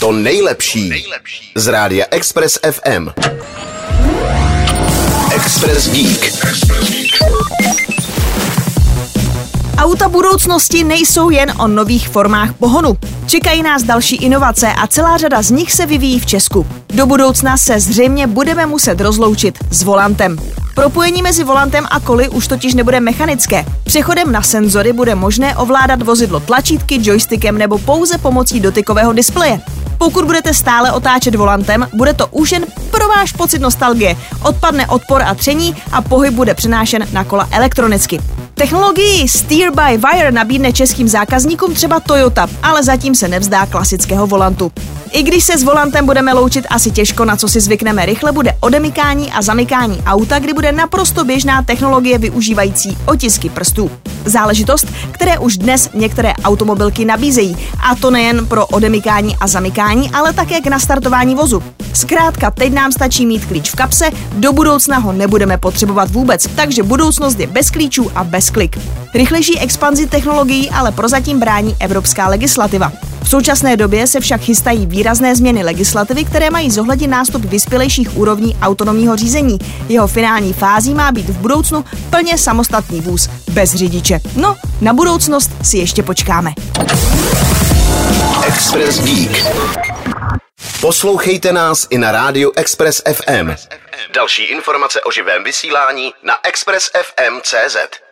To nejlepší z rádia Express FM. Express Geek. Auta budoucnosti nejsou jen o nových formách pohonu. Čekají nás další inovace a celá řada z nich se vyvíjí v Česku. Do budoucna se zřejmě budeme muset rozloučit s volantem. Propojení mezi volantem a koly už totiž nebude mechanické. Přechodem na senzory bude možné ovládat vozidlo tlačítky, joystickem nebo pouze pomocí dotykového displeje. Pokud budete stále otáčet volantem, bude to už jen pro váš pocit nostalgie. Odpadne odpor a tření a pohyb bude přenášen na kola elektronicky. Technologii Steer by Wire nabídne českým zákazníkům třeba Toyota, ale zatím se nevzdá klasického volantu. I když se s volantem budeme loučit asi těžko, na co si zvykneme rychle, bude odemykání a zamykání auta, kdy bude naprosto běžná technologie využívající otisky prstů. Záležitost, které už dnes některé automobilky nabízejí, a to nejen pro odemykání a zamykání, ale také k nastartování vozu. Zkrátka, teď nám stačí mít klíč v kapse, do budoucna ho nebudeme potřebovat vůbec, takže budoucnost je bez klíčů a bez klik. Rychlejší expanzi technologií ale prozatím brání evropská legislativa. V současné době se však chystají výrazné změny legislativy, které mají zohlednit nástup vyspělejších úrovní autonomního řízení. Jeho finální fází má být v budoucnu plně samostatný vůz bez řidiče. No, na budoucnost si ještě počkáme. Express Geek. Poslouchejte nás i na rádiu Express FM. Další informace o živém vysílání na expressfm.cz.